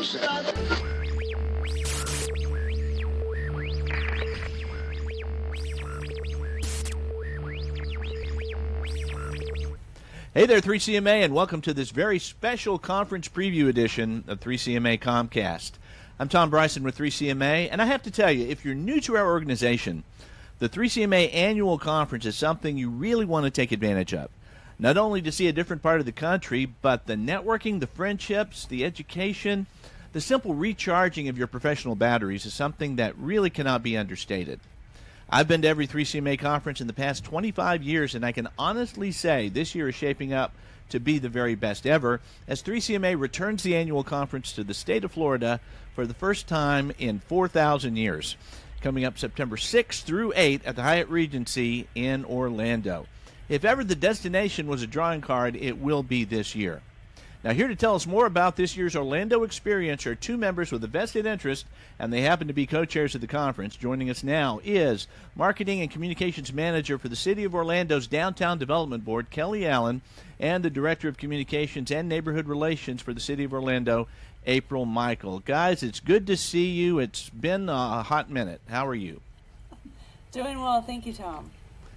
Hey there, 3CMA, and welcome to this very special conference preview edition of 3CMA Commcast. I'm Tom Bryson with 3CMA, and I have to tell you, if you're new to our organization, the 3CMA annual conference is something you really want to take advantage of. Not only to see a different part of the country, but the networking, the friendships, the education, the simple recharging of your professional batteries is something that really cannot be understated. I've been to every 3CMA conference in the past 25 years, and I can honestly say this year is shaping up to be the very best ever as 3CMA returns the annual conference to the state of Florida for the first time in 4,000 years, coming up September 6th through 8th at the Hyatt Regency in Orlando. If ever the destination was a drawing card, it will be this year. Now, here to tell us more about this year's Orlando experience are two members with a vested interest, and they happen to be co chairs of the conference. Joining us now is Marketing and Communications Manager for the City of Orlando's Downtown Development Board, Kelly Allen, and the Director of Communications and Neighborhood Relations for the City of Orlando, April Michael. Guys, it's good to see you. It's been a hot minute. How are you? Doing well. Thank you, Tom.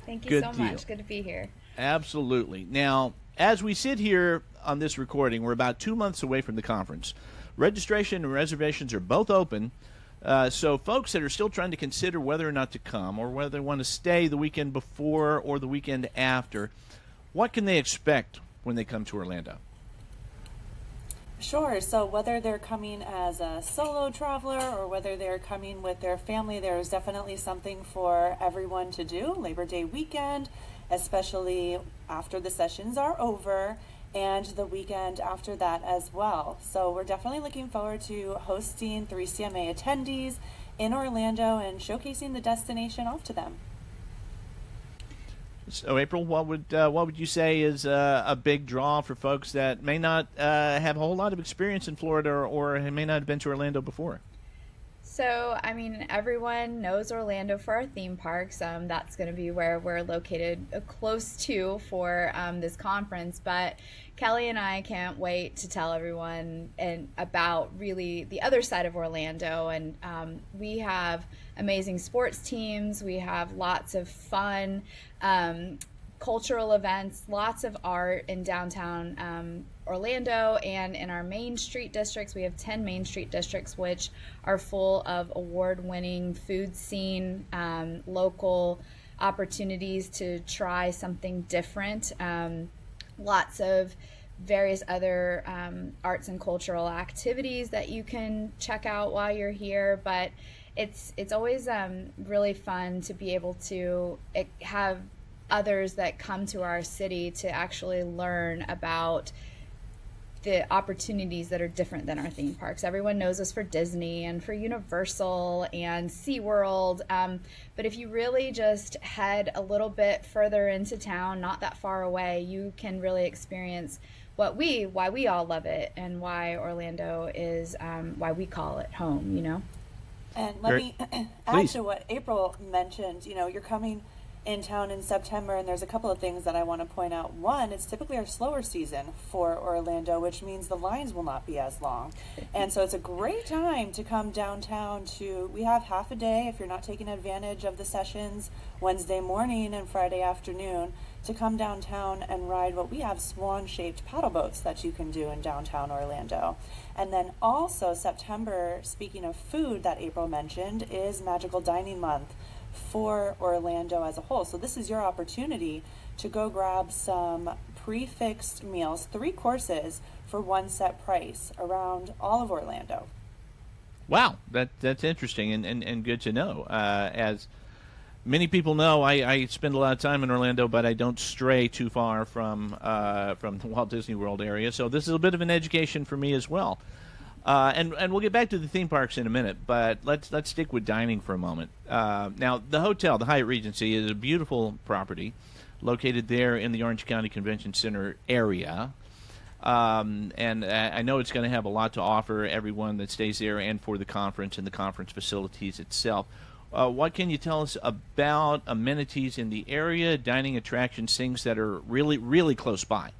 Thank you Good so deal. much. Good to be here. Absolutely. Now, as we sit here on this recording, we're about two months away from the conference. Registration and reservations are both open. Uh, so, folks that are still trying to consider whether or not to come, or whether they want to stay the weekend before or the weekend after, what can they expect when they come to Orlando? Sure. So, whether they're coming as a solo traveler or whether they're coming with their family, there is definitely something for everyone to do. Labor Day weekend, especially after the sessions are over, and the weekend after that as well. So, we're definitely looking forward to hosting 3CMA attendees in Orlando and showcasing the destination off to them. So, April, what would uh, what would you say is uh, a big draw for folks that may not uh, have a whole lot of experience in Florida or, or may not have been to Orlando before? So, I mean, everyone knows Orlando for our theme parks. Um, that's going to be where we're located uh, close to for um, this conference. But Kelly and I can't wait to tell everyone and about really the other side of Orlando. And um, we have amazing sports teams. We have lots of fun. Um, cultural events, lots of art in downtown um, Orlando and in our main street districts. We have 10 main street districts, which are full of award winning food scene, um, local opportunities to try something different. Um, lots of various other um, arts and cultural activities that you can check out while you're here, but it's it's always um, really fun to be able to eh, have others that come to our city to actually learn about the opportunities that are different than our theme parks. Everyone knows us for Disney and for Universal and SeaWorld. Um, but if you really just head a little bit further into town, not that far away, you can really experience what we, why we all love it and why Orlando is, um, why we call it home, you know? And let Very- me add Please. to what April mentioned. You know, you're coming in town in September, and there's a couple of things that I want to point out. One, it's typically our slower season for Orlando, which means the lines will not be as long. And so it's a great time to come downtown to. We have half a day if you're not taking advantage of the sessions Wednesday morning and Friday afternoon to come downtown and ride what we have swan shaped paddle boats that you can do in downtown Orlando. And then also, September, speaking of food that April mentioned, is Magical Dining Month for Orlando as a whole. So, this is your opportunity to go grab some prix fixe meals, three courses for one set price around all of Orlando. Wow, that that's interesting and, and, and good to know. Uh, as many people know, I, I spend a lot of time in Orlando, but I don't stray too far from uh, from the Walt Disney World area. So this is a bit of an education for me as well. Uh, and and we'll get back to the theme parks in a minute, but let's let's stick with dining for a moment. Uh, now, the hotel, the Hyatt Regency, is a beautiful property located there in the Orange County Convention Center area. Um, and I know it's going to have a lot to offer everyone that stays there and for the conference and the conference facilities itself. Uh, what can you tell us about amenities in the area, dining attractions, things that are really, really close by?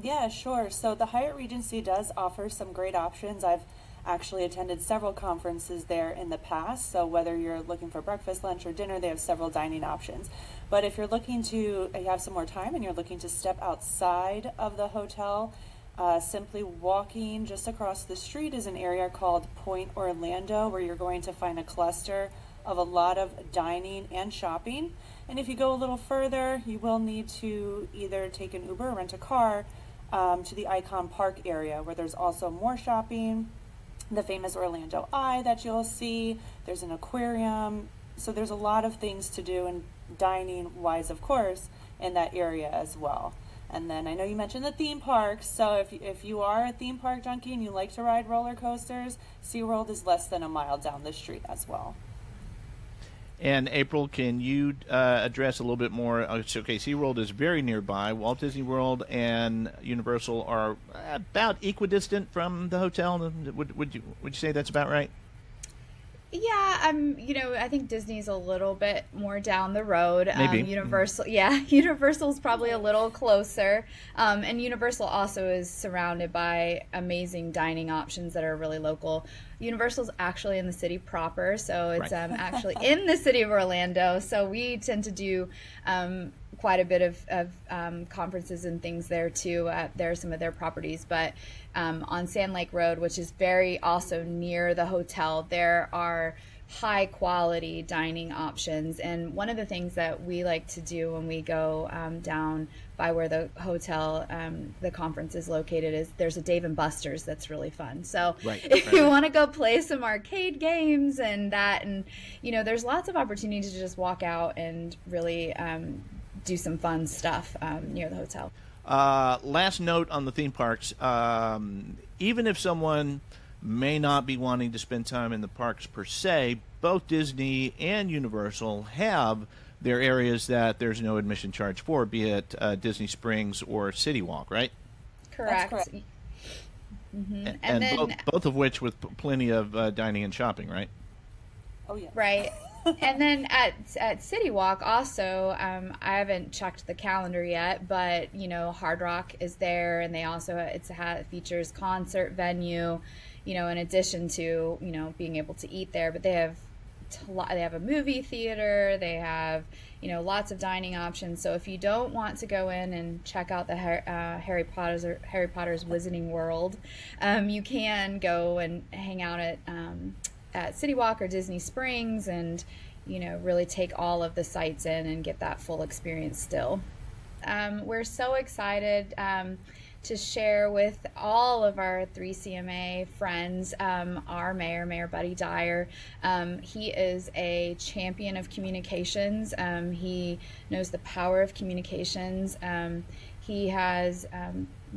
Yeah, sure. So the Hyatt Regency does offer some great options. I've actually attended several conferences there in the past. So whether you're looking for breakfast, lunch, or dinner, they have several dining options. But if you're looking to you have some more time and you're looking to step outside of the hotel, uh, simply walking just across the street is an area called Point Orlando, where you're going to find a cluster of a lot of dining and shopping. And if you go a little further, you will need to either take an Uber or rent a car um, to the Icon Park area, where there's also more shopping, the famous Orlando Eye that you'll see. There's an aquarium. So there's a lot of things to do and dining wise, of course, in that area as well. And then I know you mentioned the theme parks. So if, if you are a theme park junkie and you like to ride roller coasters, SeaWorld is less than a mile down the street as well. And April, can you uh, address a little bit more? Uh, okay, SeaWorld is very nearby. Walt Disney World and Universal are about equidistant from the hotel. Would, would you would you say that's about right? Yeah, um, you know, I think Disney's a little bit more down the road. Maybe. Um, Universal, yeah, Universal's probably a little closer. Um, and Universal also is surrounded by amazing dining options that are really local. Universal's actually in the city proper, so it's Right. um, actually in the city of Orlando. So we tend to do um, quite a bit of, of um, conferences and things there too. Uh, there are some of their properties, but um, on Sand Lake Road, which is very also near the hotel, there are high quality dining options. And one of the things that we like to do when we go um, down by where the hotel, um, the conference is located, is there's a Dave and Buster's that's really fun. So Right, if right, you want to go play some arcade games and that, and you know, there's lots of opportunities to just walk out and really um, do some fun stuff um, near the hotel. Uh, last note on the theme parks: um, even if someone may not be wanting to spend time in the parks per se, both Disney and Universal have their areas that there's no admission charge for, be it uh, Disney Springs or City Walk, right? Correct. correct. Mhm. And, And, then both, both of which with plenty of uh, dining and shopping, right? Oh, yeah. Right. And then at at City Walk also, um, I haven't checked the calendar yet, but you know, Hard Rock is there, and they also it's a features concert venue, you know, in addition to you know being able to eat there, but they have they have a movie theater, they have you know lots of dining options. So if you don't want to go in and check out the uh, Harry Potter's Harry Potter's Wizarding World, um, you can go and hang out at um, at City Walk or Disney Springs and you know really take all of the sights in and get that full experience still. Um, we're so excited um, to share with all of our 3CMA friends um, our mayor, Mayor Buddy Dyer. Um, he is a champion of communications. Um, he knows the power of communications. Um, he has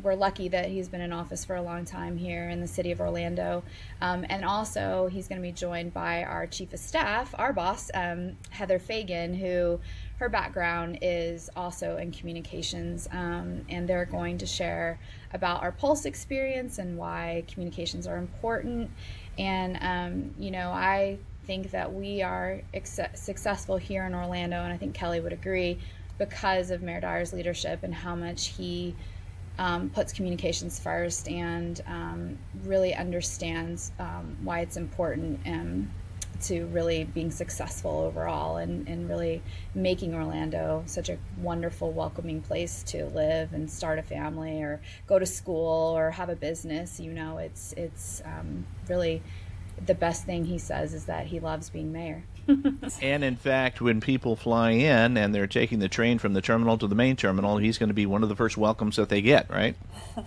we're lucky that he's been in office for a long time here in the city of Orlando. Um, and also, he's going to be joined by our chief of staff, our boss, um, Heather Fagan, who her background is also in communications. Um, and they're going to share about our Pulse experience and why communications are important. And, um, you know, I think that we are ex- successful here in Orlando, and I think Kelly would agree, because of Mayor Dyer's leadership and how much he um, puts communications first and um, really understands um, why it's important um, to really being successful overall and, and really making Orlando such a wonderful, welcoming place to live and start a family or go to school or have a business. You know, it's it's um, really the best thing he says is that he loves being mayor. And in fact, when people fly in and they're taking the train from the terminal to the main terminal, he's going to be one of the first welcomes that they get, right?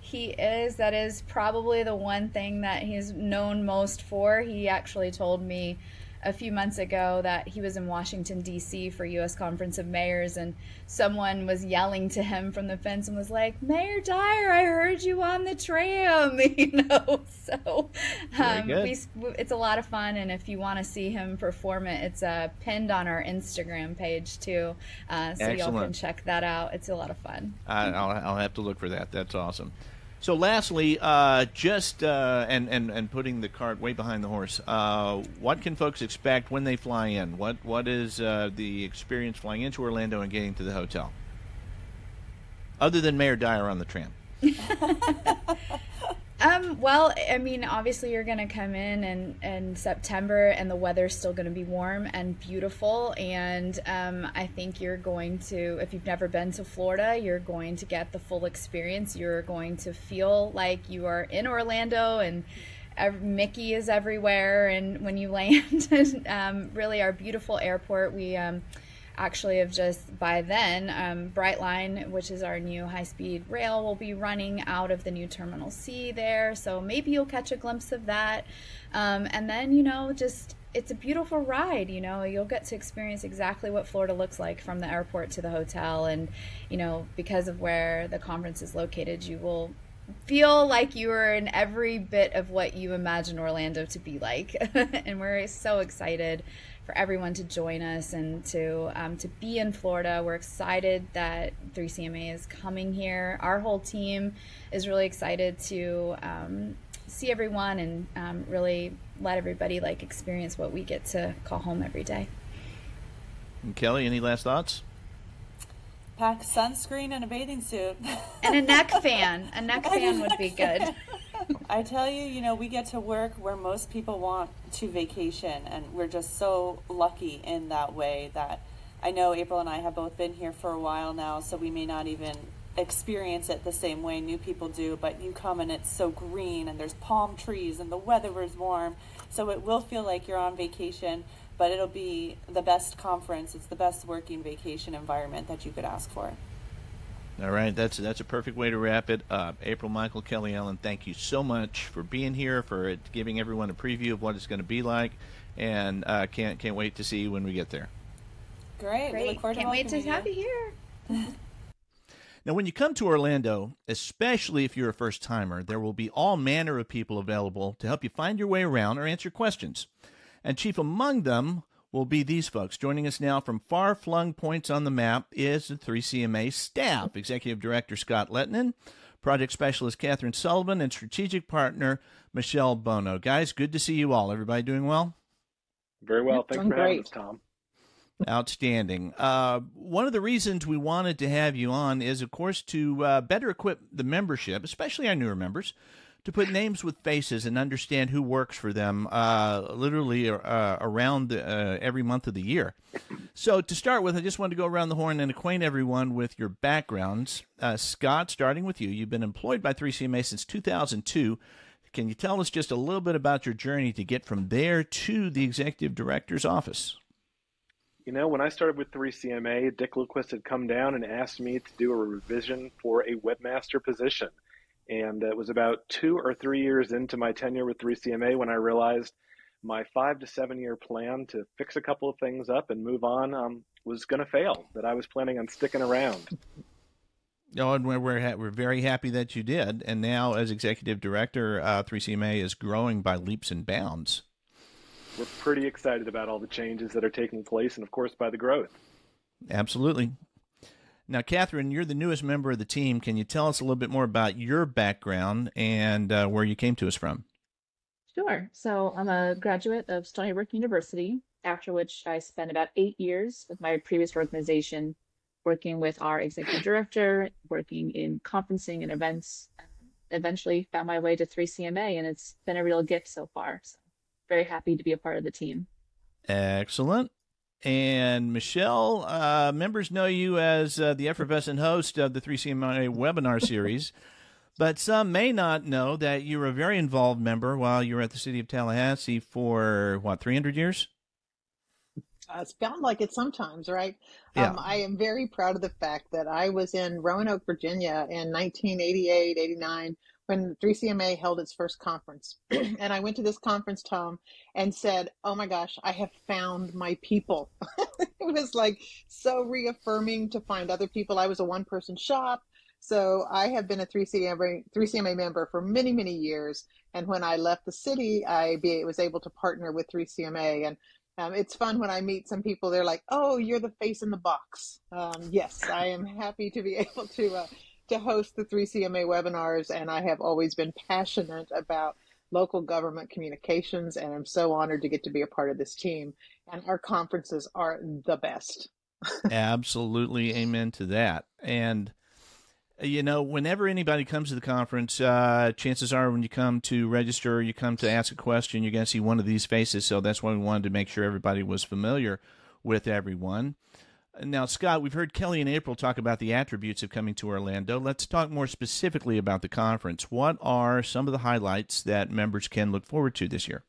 He is. That is probably the one thing that he's known most for. He actually told me a few months ago that he was in Washington D.C. for U.S. Conference of Mayors, and someone was yelling to him from the fence and was like, "Mayor Dyer, I heard you on the tram," you know. So um, we, it's a lot of fun, and if you want to see him perform it, it's uh, pinned on our Instagram page too, uh, so y'all can check that out. It's a lot of fun. I, I'll, I'll have to look for that. That's awesome. So, lastly, uh, just uh, and, and and putting the cart way behind the horse. Uh, what can folks expect when they fly in? What what is uh, the experience flying into Orlando and getting to the hotel? other than Mayor Dyer on the tram? Um, well, I mean, obviously you're going to come in in, in September and the weather's still going to be warm and beautiful. And um, I think you're going to, if you've never been to Florida, you're going to get the full experience. You're going to feel like you are in Orlando and Mickey is everywhere. And when you land, um, really our beautiful airport, we, um, actually have just by then um, brightline which is our new high-speed rail will be running out of the new terminal c there. So maybe you'll catch a glimpse of that. Um, and then you know just it's a beautiful ride you know. You'll get to experience exactly what florida looks like from the airport to the hotel. And you know because of where the conference is located you will feel like you are in every bit of what you imagine orlando to be like. And we're so excited for everyone to join us and to um, to be in Florida. We're excited that 3CMA is coming here. Our whole team is really excited to um, see everyone and um, really let everybody like experience what we get to call home every day. And Kelly, any last thoughts? Pack sunscreen and a bathing suit. and a neck fan. A neck fan would be good. I tell you, you know, we get to work where most people want to vacation, and we're just so lucky in that way that I know April and I have both been here for a while now, so we may not even experience it the same way new people do, but you come and it's so green and there's palm trees and the weather is warm, so it will feel like you're on vacation, but it'll be the best conference. It's the best working vacation environment that you could ask for. All right, that's that's a perfect way to wrap it up. April, Michael, Kelly, Allen, thank you so much for being here, for giving everyone a preview of what it's going to be like, and uh, can't can't wait to see you when we get there. Great, Great. can't wait to have you here. Now, when you come to Orlando, especially if you're a first timer, there will be all manner of people available to help you find your way around or answer questions. And chief among them will be these folks. Joining us now from far flung points on the map is the 3CMA staff Executive Director Scott Lettinen, Project Specialist Cathryn Sullivan, and Strategic Partner Michelle Bono. Guys, good to see you all. Everybody doing well? Very well. Thanks doing for great. having us, Tom. Outstanding. Uh, one of the reasons we wanted to have you on is, of course, to uh, better equip the membership, especially our newer members, to put names with faces and understand who works for them uh, literally uh, around the, uh, every month of the year. So, to start with, I just wanted to go around the horn and acquaint everyone with your backgrounds. Uh, Scott, starting with you, you've been employed by 3CMA since 2002. Can you tell us just a little bit about your journey to get from there to the executive director's office? You know, when I started with 3CMA, Dick Lilquist had come down and asked me to do a revision for a webmaster position. And it was about two or three years into my tenure with 3CMA when I realized my five to seven year plan to fix a couple of things up and move on um, was going to fail, that I was planning on sticking around. Oh, and we're we're, ha- we're very happy that you did. And now, as executive director, uh, 3CMA is growing by leaps and bounds. We're pretty excited about all the changes that are taking place, and of course, by the growth. Absolutely. Now, Cathryn, you're the newest member of the team. Can you tell us a little bit more about your background and uh, where you came to us from? Sure. So I'm a graduate of Stony Brook University, after which I spent about eight years with my previous organization working with our executive director, working in conferencing and events. Eventually found my way to 3CMA, and it's been a real gift so far. So very happy to be a part of the team. Excellent. And Michelle, uh, members know you as uh, the effervescent host of the 3CMA webinar series, but some may not know that you were a very involved member while you were at the city of Tallahassee for, what, 300 years? Uh, it's found like it sometimes, right? Yeah. Um, I am very proud of the fact that I was in Roanoke, Virginia in 1988, 89 when 3CMA held its first conference. and I went to this conference, Tom, and said, Oh my gosh, I have found my people. it was like so reaffirming to find other people. I was a one person shop. So I have been a 3CMA, 3CMA member for many, many years. And when I left the city, I was able to partner with 3CMA. And um, it's fun when I meet some people. They're like, "Oh, you're the face in the box." Um, yes, I am happy to be able to uh, to host the 3CMA webinars, and I have always been passionate about local government communications, and I'm so honored to get to be a part of this team. And our conferences are the best. Absolutely, amen to that. And you know, whenever anybody comes to the conference, uh, chances are when you come to register, you come to ask a question, you're going to see one of these faces. So that's why we wanted to make sure everybody was familiar with everyone. Now, Scott, we've heard Kelly and April talk about the attributes of coming to Orlando. Let's talk more specifically about the conference. What are some of the highlights that members can look forward to this year?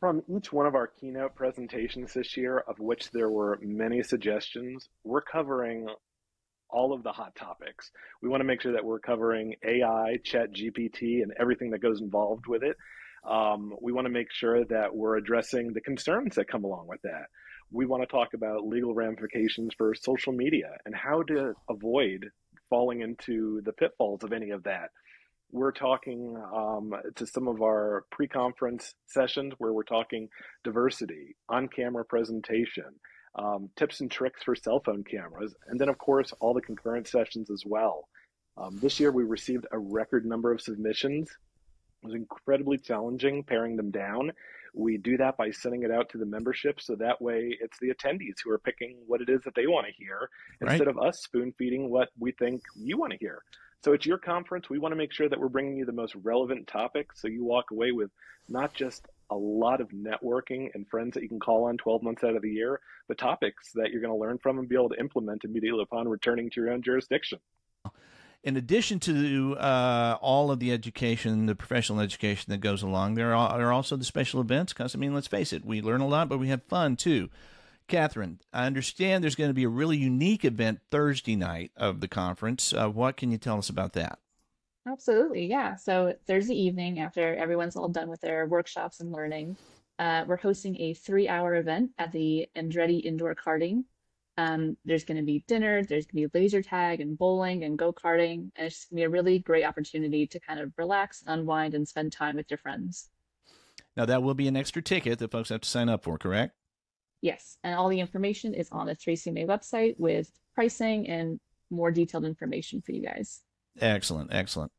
From each one of our keynote presentations this year, of which there were many suggestions, we're covering all of the hot topics. We want to make sure that we're covering AI, Chat GPT, and everything that goes involved with it. Um, we want to make sure that we're addressing the concerns that come along with that. We want to talk about legal ramifications for social media and how to avoid falling into the pitfalls of any of that. We're talking um, to some of our pre conference sessions where we're talking diversity, on camera presentation, um, tips and tricks for cell phone cameras, and then, of course, all the concurrent sessions as well. Um, this year, we received a record number of submissions. It was incredibly challenging paring them down. We do that by sending it out to the membership, so that way it's the attendees who are picking what it is that they want to hear right. instead of us spoon feeding what we think you want to hear. So it's your conference. We want to make sure that we're bringing you the most relevant topics so you walk away with not just a lot of networking and friends that you can call on 12 months out of the year, the topics that you're going to learn from and be able to implement immediately upon returning to your own jurisdiction. In addition to uh, all of the education, the professional education that goes along, there are, also the special events. Because I mean, let's face it, we learn a lot, but we have fun too. Cathryn, I understand there's going to be a really unique event Thursday night of the conference. Uh, what can you tell us about that? Absolutely, yeah. So Thursday evening, after everyone's all done with their workshops and learning, uh, we're hosting a three-hour event at the Andretti Indoor Karting. Um, there's going to be dinner, there's going to be laser tag and bowling and go karting, and it's just going to be a really great opportunity to kind of relax, unwind, and spend time with your friends. Now that will be an extra ticket that folks have to sign up for, correct? Yes, and all the information is on the 3CMA website with pricing and more detailed information for you guys. Excellent, excellent.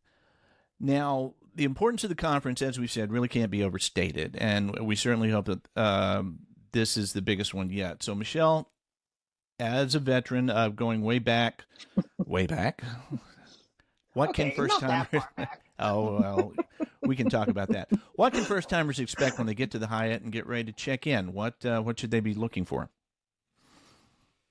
Now, the importance of the conference, as we've said, really can't be overstated, and we certainly hope that um, this is the biggest one yet. So, Michelle, as a veteran of going way back, way back, what okay, can first timers? oh well, we can talk about that. What can first timers expect when they get to the Hyatt and get ready to check in? What uh, what should they be looking for?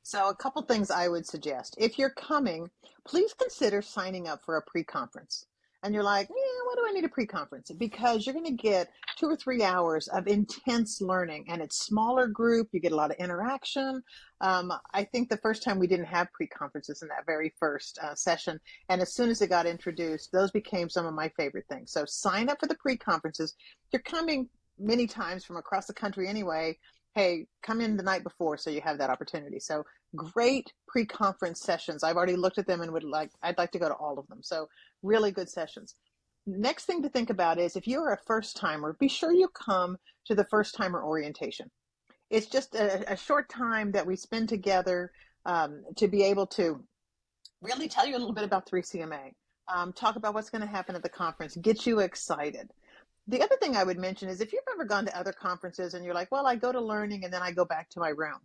So, a couple things I would suggest. If you're coming, please consider signing up for a pre conference. And you're like, yeah, why do I need a pre conference? Because you're going to get two or three hours of intense learning, and it's smaller group. You get a lot of interaction. Um, I think the first time we didn't have pre conferences in that very first uh, session. And as soon as it got introduced, those became some of my favorite things. So, sign up for the pre conferences. You're coming many times from across the country anyway hey, come in the night before so you have that opportunity. So great pre-conference sessions. I've already looked at them and would like I'd like to go to all of them. So really good sessions. Next thing to think about is if you're a first timer, be sure you come to the first timer orientation. It's just a, a short time that we spend together um, to be able to really tell you a little bit about 3CMA, um, talk about what's going to happen at the conference, get you excited the other thing I would mention is if you've ever gone to other conferences and you're like, well, I go to learning and then I go back to my room.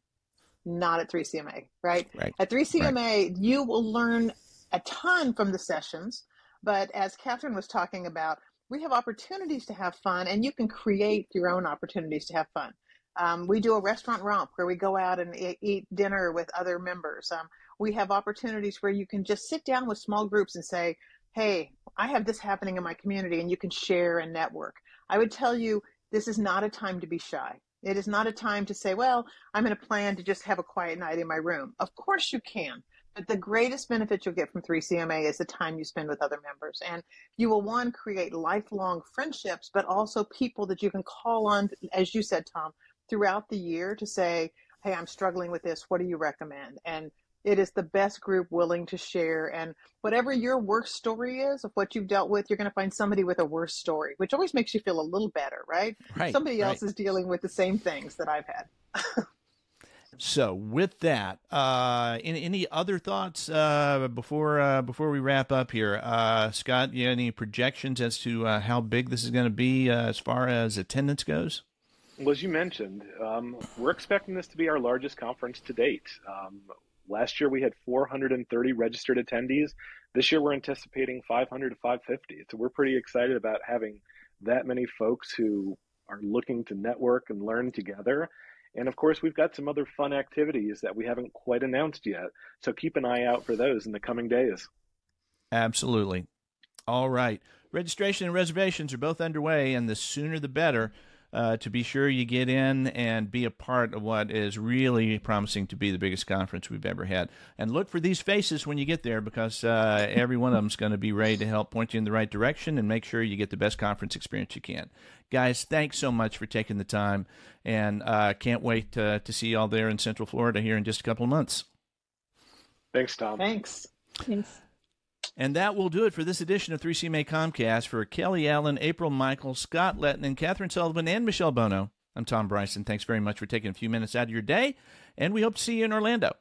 Not at 3CMA, right? right. At 3CMA, right. you will learn a ton from the sessions. But as Cathryn was talking about, we have opportunities to have fun and you can create your own opportunities to have fun. Um, we do a restaurant romp where we go out and eat dinner with other members. Um, we have opportunities where you can just sit down with small groups and say, hey, I have this happening in my community and you can share and network. I would tell you this is not a time to be shy. It is not a time to say, well, I'm going to plan to just have a quiet night in my room. Of course you can. But the greatest benefit you'll get from 3CMA is the time you spend with other members. And you will, one, create lifelong friendships, but also people that you can call on, as you said, Tom, throughout the year to say, hey, I'm struggling with this. What do you recommend? And it is the best group willing to share. And whatever your worst story is of what you've dealt with, you're going to find somebody with a worse story, which always makes you feel a little better, right? right somebody right. else is dealing with the same things that I've had. so, with that, uh, any, any other thoughts uh, before uh, before we wrap up here, uh, Scott? You any projections as to uh, how big this is going to be uh, as far as attendance goes? Well, as you mentioned, um, we're expecting this to be our largest conference to date. Um, Last year we had 430 registered attendees. This year we're anticipating 500 to 550. So we're pretty excited about having that many folks who are looking to network and learn together. And of course, we've got some other fun activities that we haven't quite announced yet. So keep an eye out for those in the coming days. Absolutely. All right. Registration and reservations are both underway, and the sooner the better. Uh, to be sure you get in and be a part of what is really promising to be the biggest conference we've ever had. And look for these faces when you get there because uh, every one of them is going to be ready to help point you in the right direction and make sure you get the best conference experience you can. Guys, thanks so much for taking the time, and uh, can't wait to, to see you all there in Central Florida here in just a couple of months. Thanks, Tom. Thanks. Thanks. And that will do it for this edition of 3CMA Commcast. For Kelly Allen, April Michael, Scott Letton, and Cathryn Sullivan, and Michelle Bono, I'm Tom Bryson. Thanks very much for taking a few minutes out of your day, and we hope to see you in Orlando.